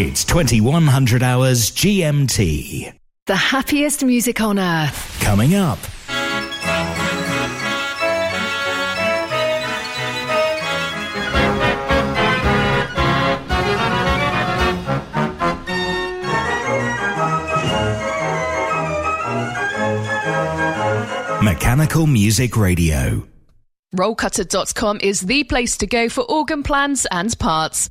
It's 2100 hours GMT. The happiest music on earth. Coming up. Mechanical Music Radio. Rollcutter.com is the place to go for organ plans and parts.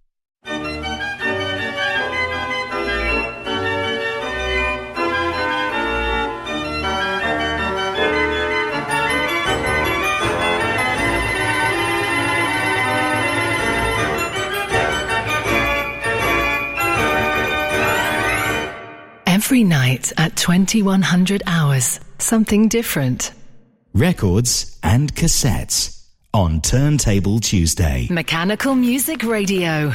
Every night at 2100 hours, something different. Records and cassettes on Turntable Tuesday. Mechanical Music Radio.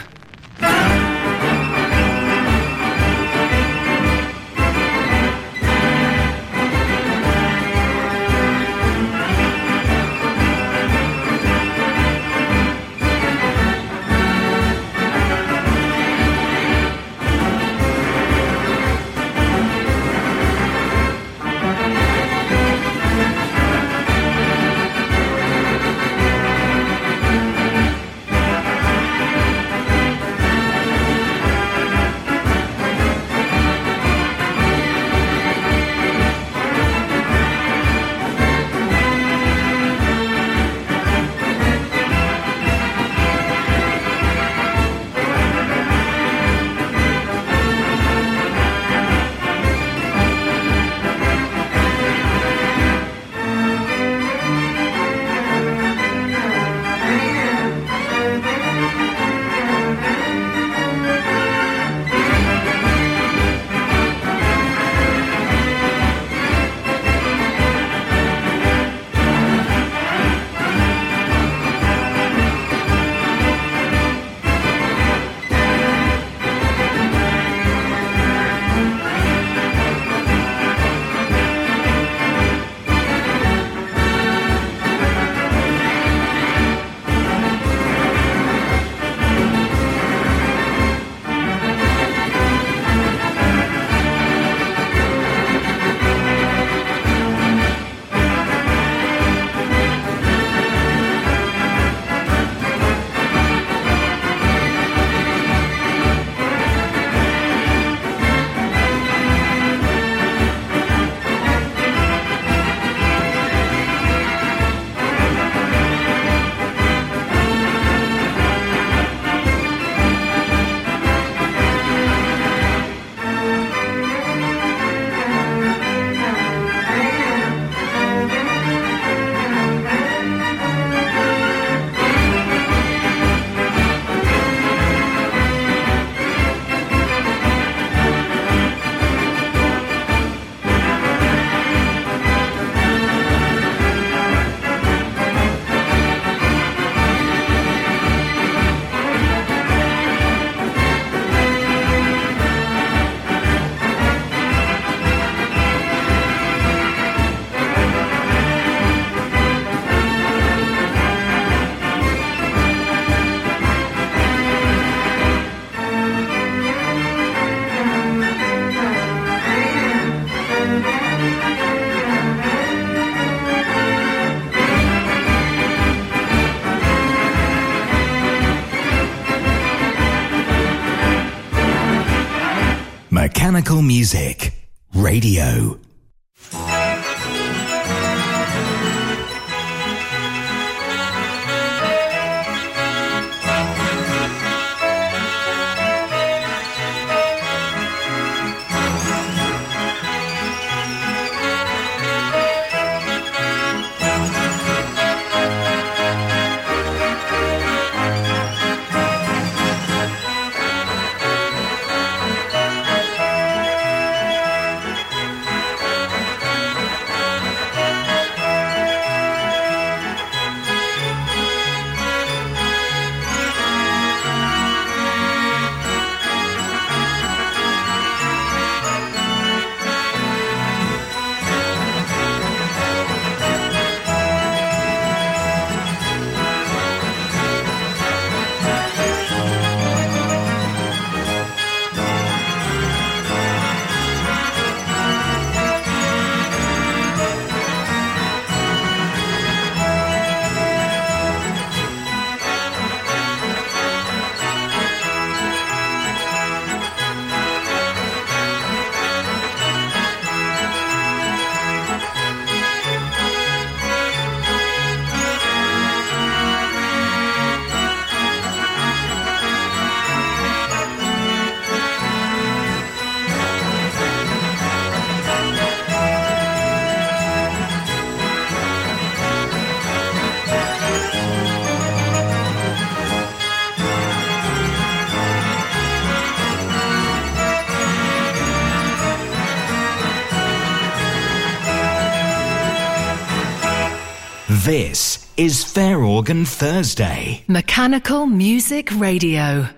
This is Fair Organ Thursday. Mechanical Music Radio.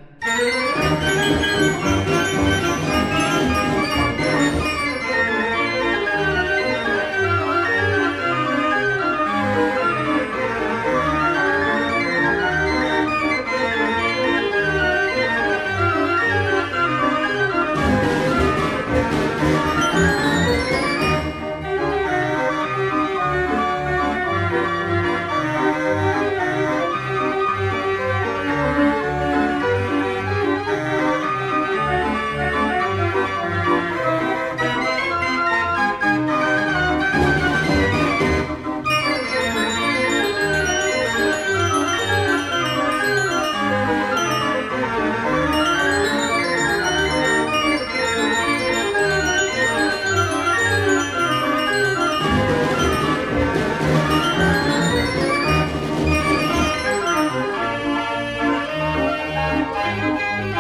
From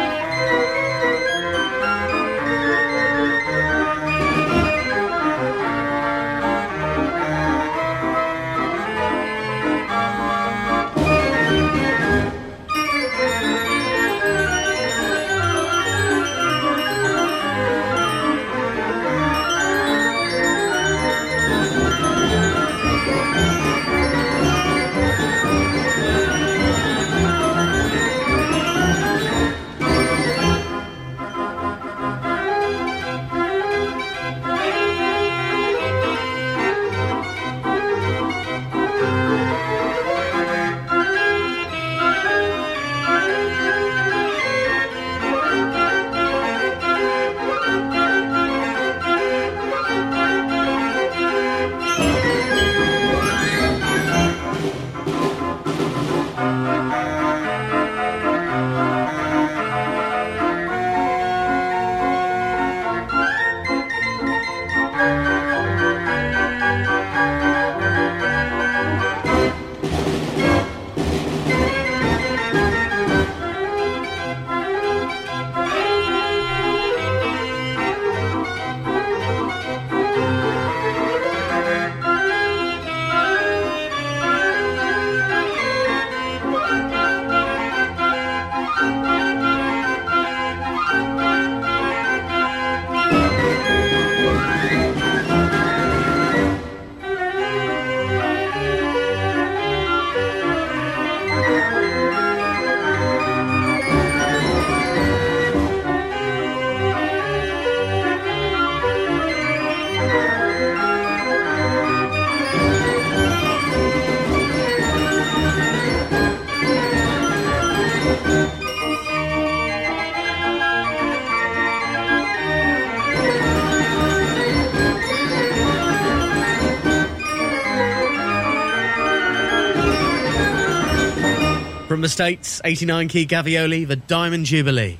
States, 89 key Gavioli, the Diamond Jubilee.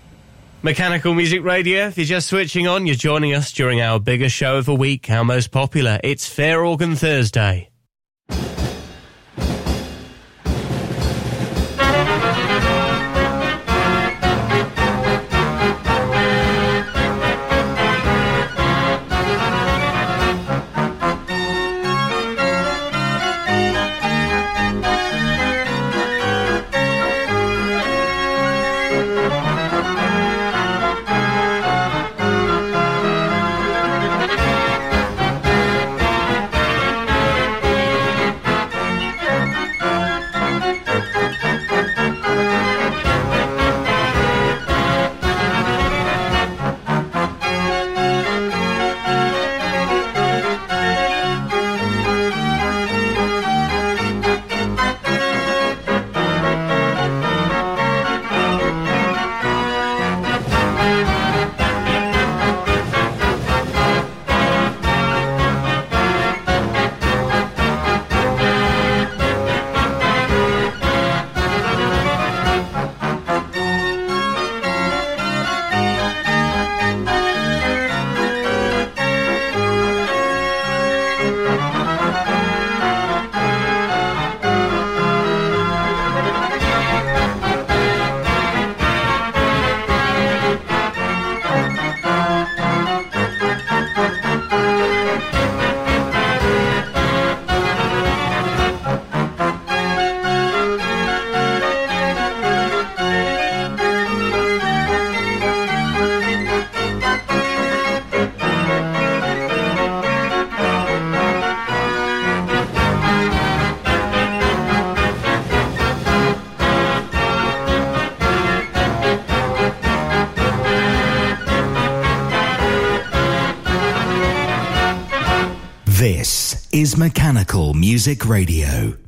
Mechanical Music Radio, if you're just switching on, you're joining us during our biggest show of the week, our most popular. It's Fair Organ Thursday. Music Radio.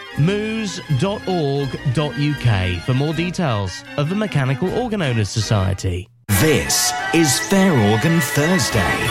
moos.org.uk for more details of the Mechanical Organ Owners Society. This is Fair Organ Thursday.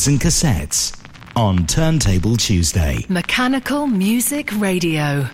Records and cassettes on Turntable Tuesday. Mechanical Music Radio.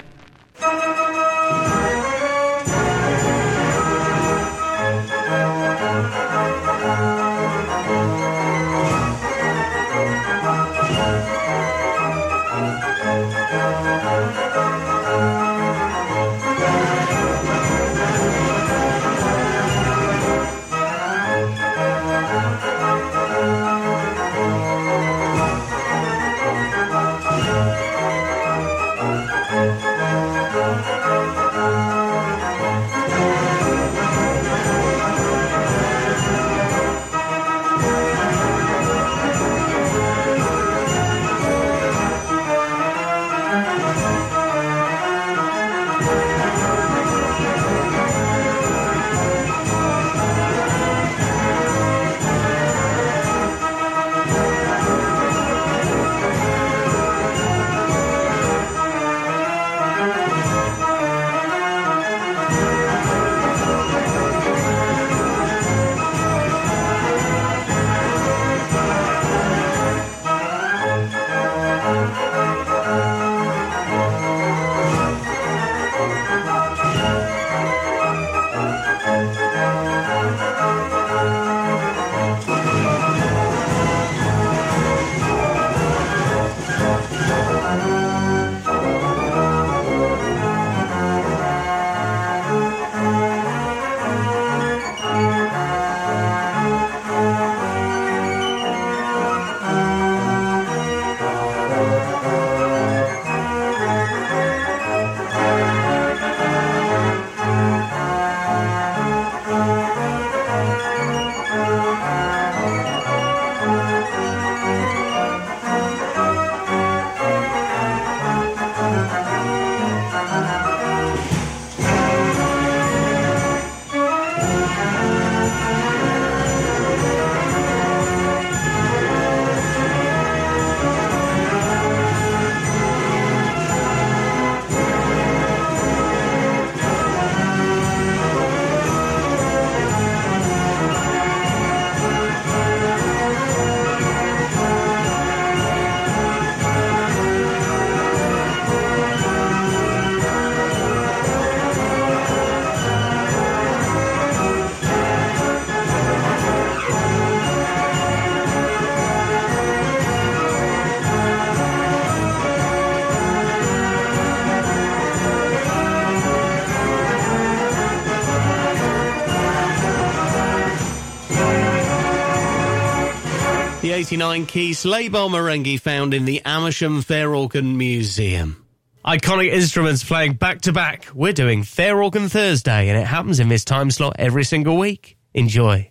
89 key sleigh Marenghi found in the Amersham Fair Organ Museum. Iconic instruments playing back to back. We're doing Fair Organ Thursday, and it happens in this time slot every single week. Enjoy.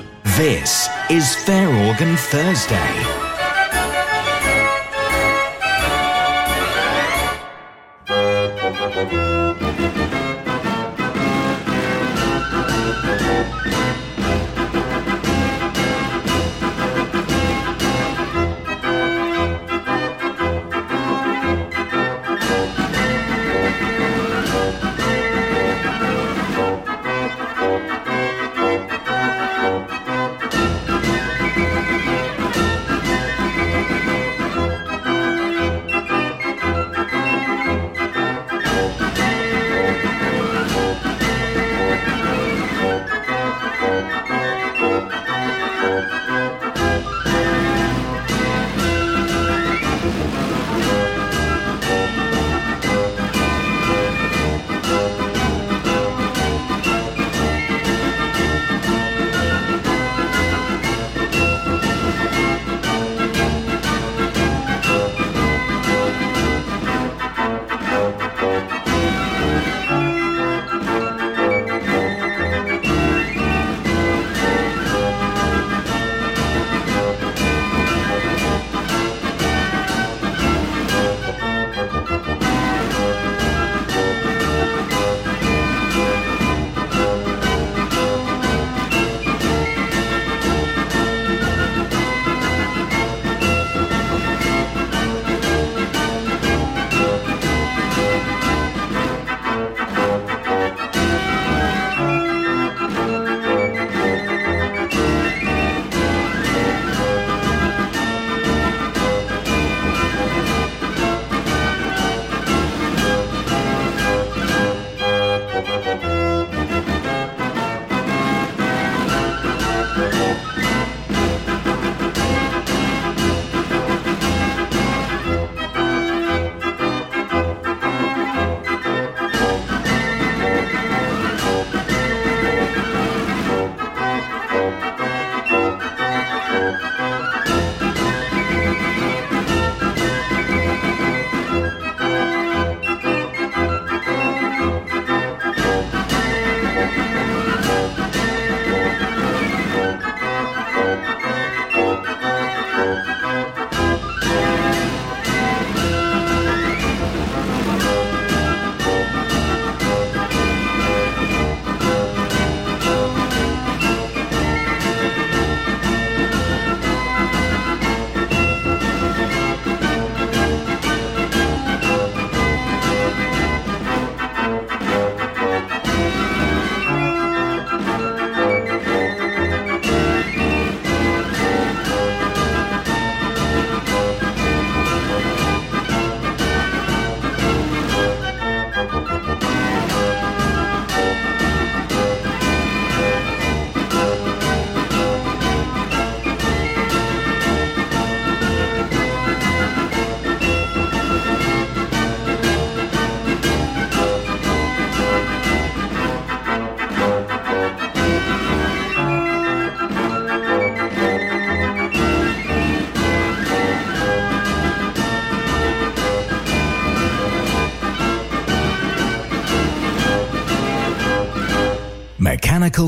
This is Fair Organ Thursday.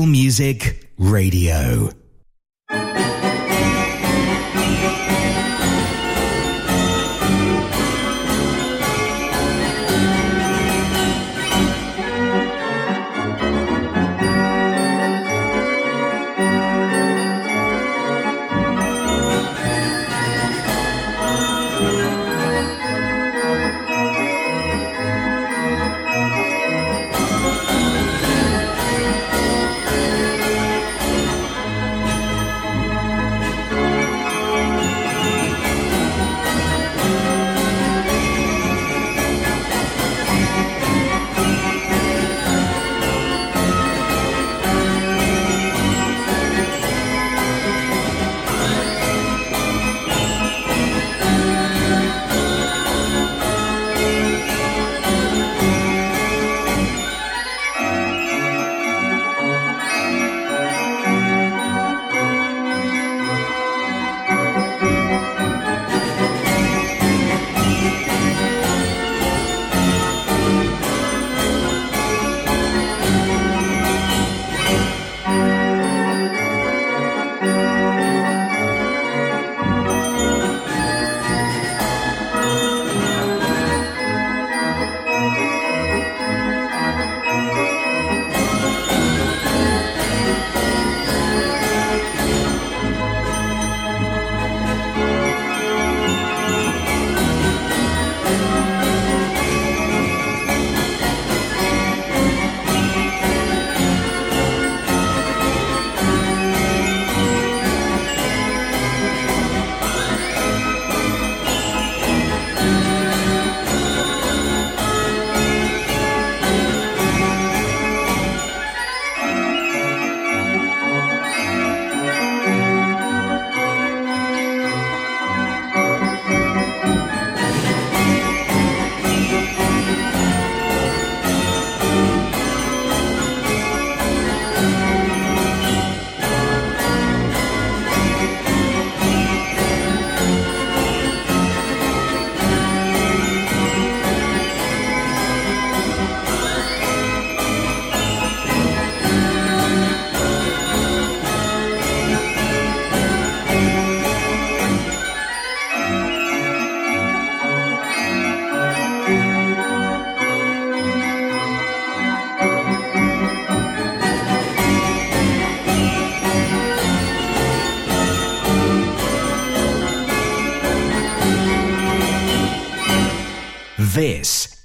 Music Radio.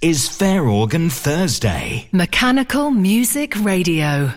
Is Fair Organ Thursday. Mechanical Music Radio.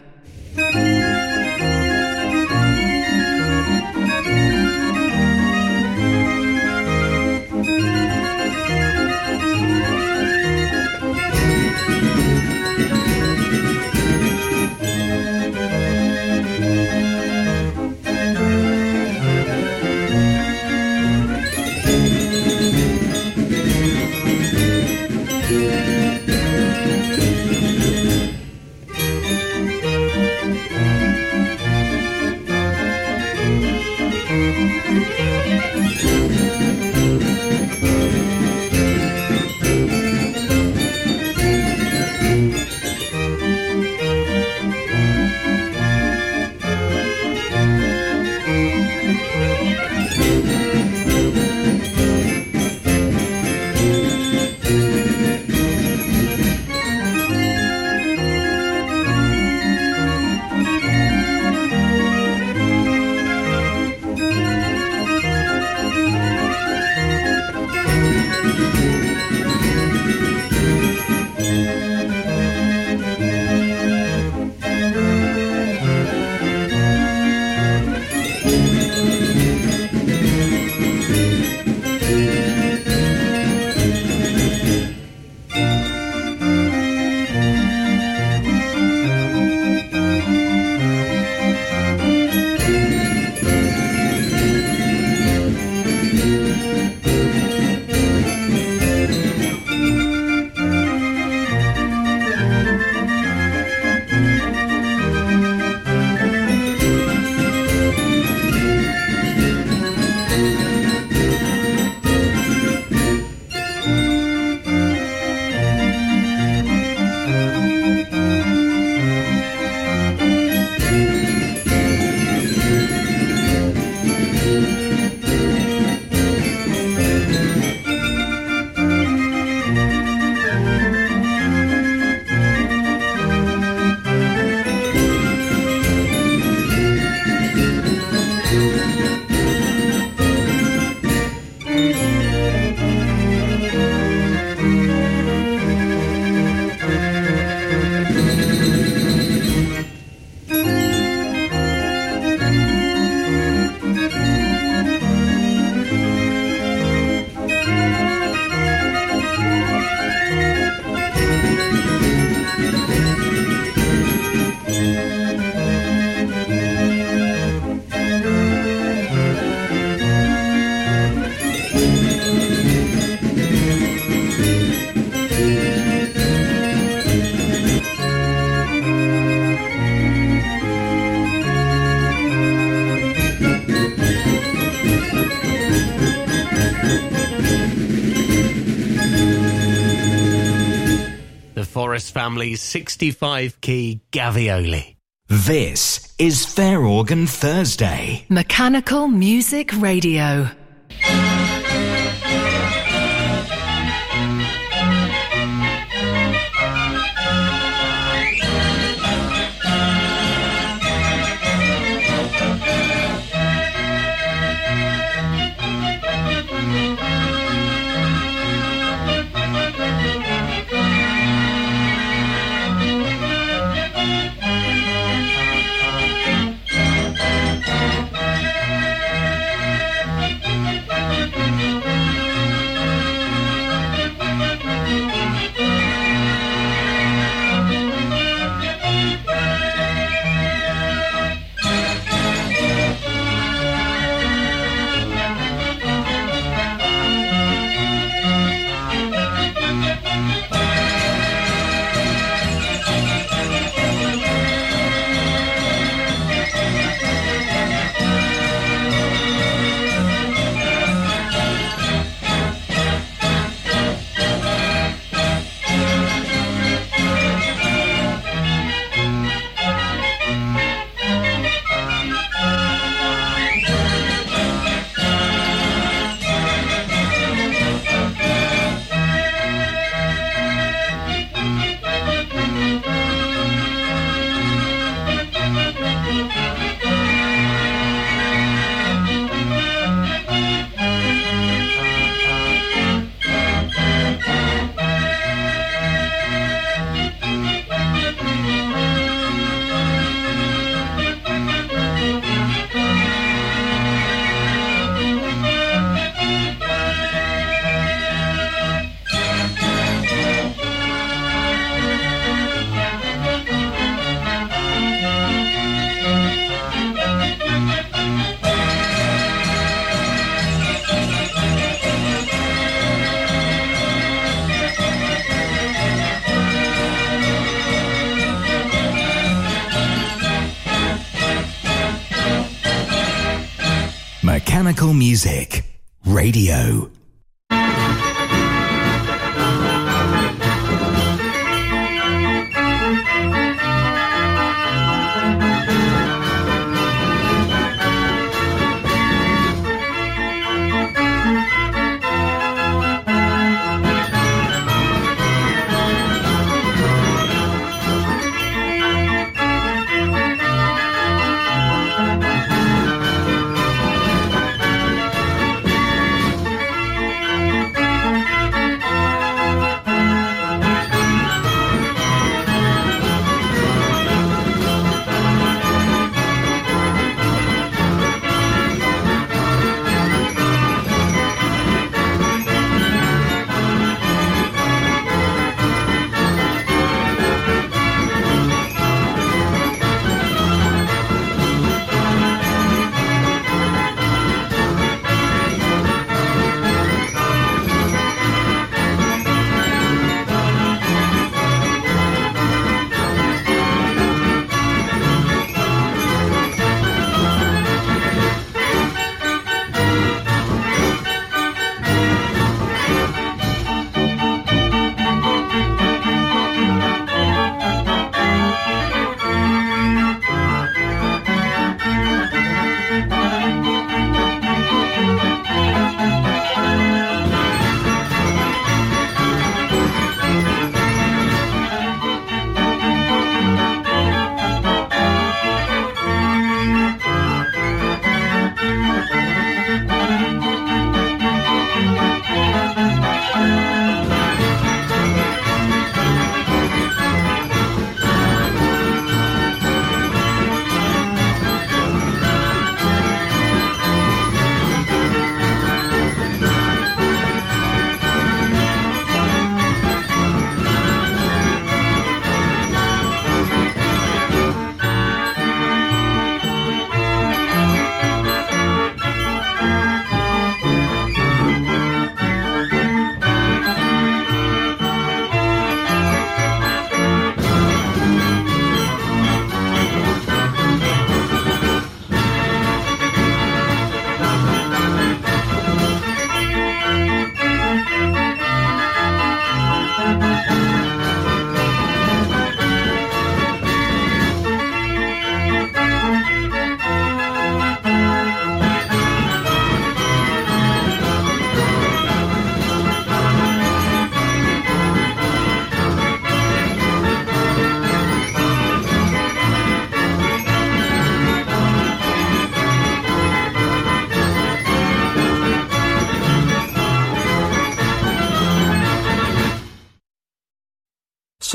Family's 65 key Gavioli. This is Fair Organ Thursday. Mechanical Music Radio. Music Radio.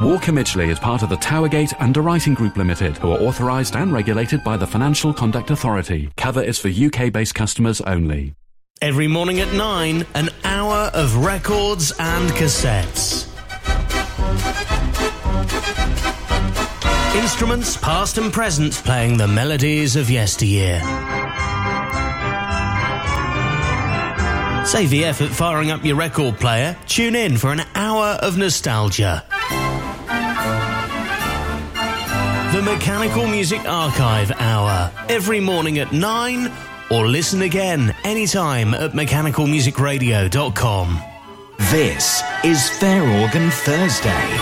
Walker Midgley is part of the Towergate Underwriting Group Limited, who are authorised and regulated by the Financial Conduct Authority. Cover is for UK based customers only. Every morning at 9, an hour of records and cassettes. Instruments past and present playing the melodies of yesteryear. Save the effort firing up your record player. Tune in for an hour of nostalgia. The Mechanical Music Archive Hour, every morning at 9, or listen again anytime at mechanicalmusicradio.com. This is Fair Organ Thursday.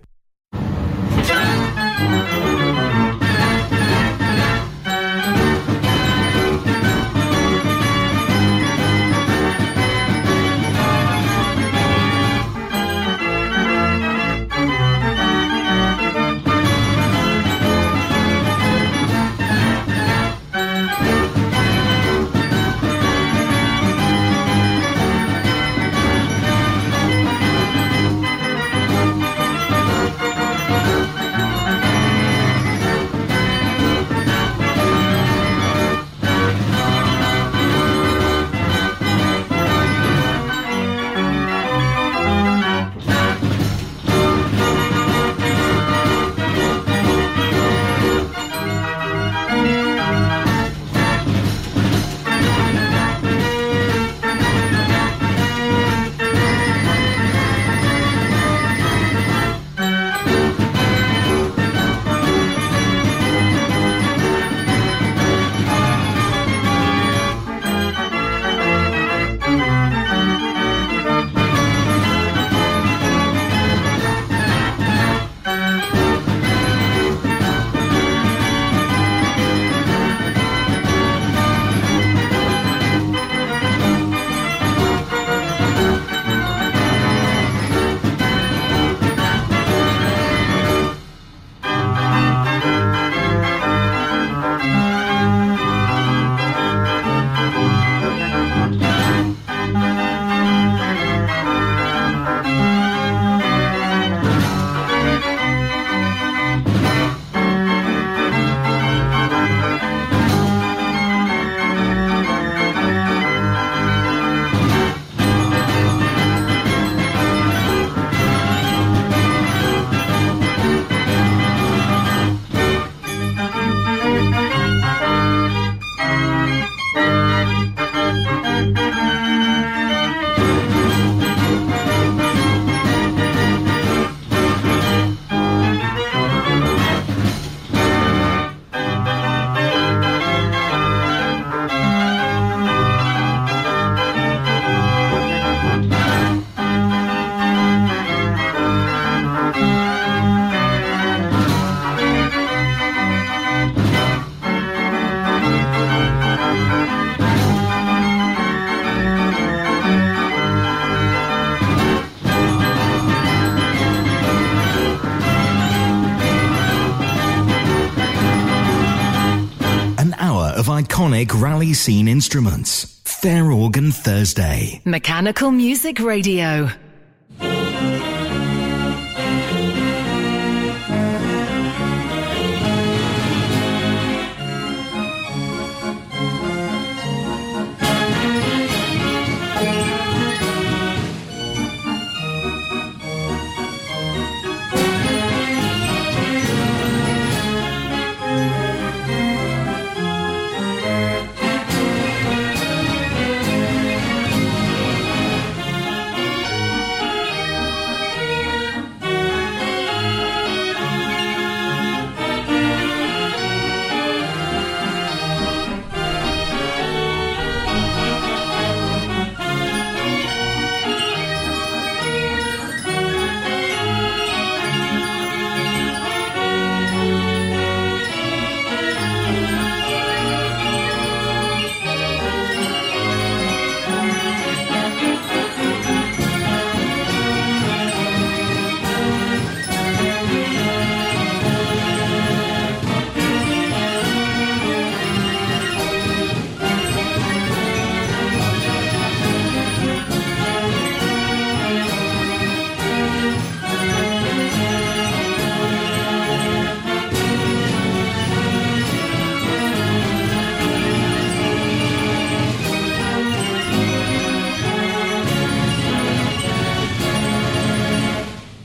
Rally scene instruments. Fair Organ Thursday. Mechanical Music Radio.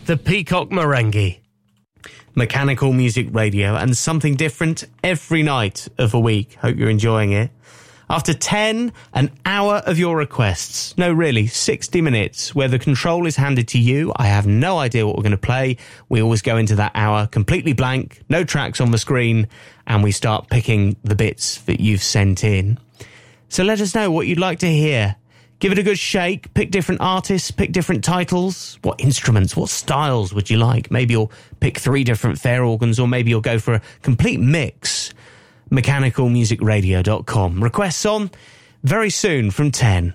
The Peacock Marenghi. Mechanical Music Radio and something different every night of a week. Hope you're enjoying it. After 10, an hour of your requests. No, really, 60 minutes where the control is handed to you. I have no idea what we're going to play. We always go into that hour completely blank, no tracks on the screen, and we start picking the bits that you've sent in. So let us know what you'd like to hear. Give it a good shake, pick different artists, pick different titles. What instruments, what styles would you like? Maybe you'll pick three different fair organs, or maybe you'll go for a complete mix. MechanicalMusicRadio.com. Requests on very soon from 10.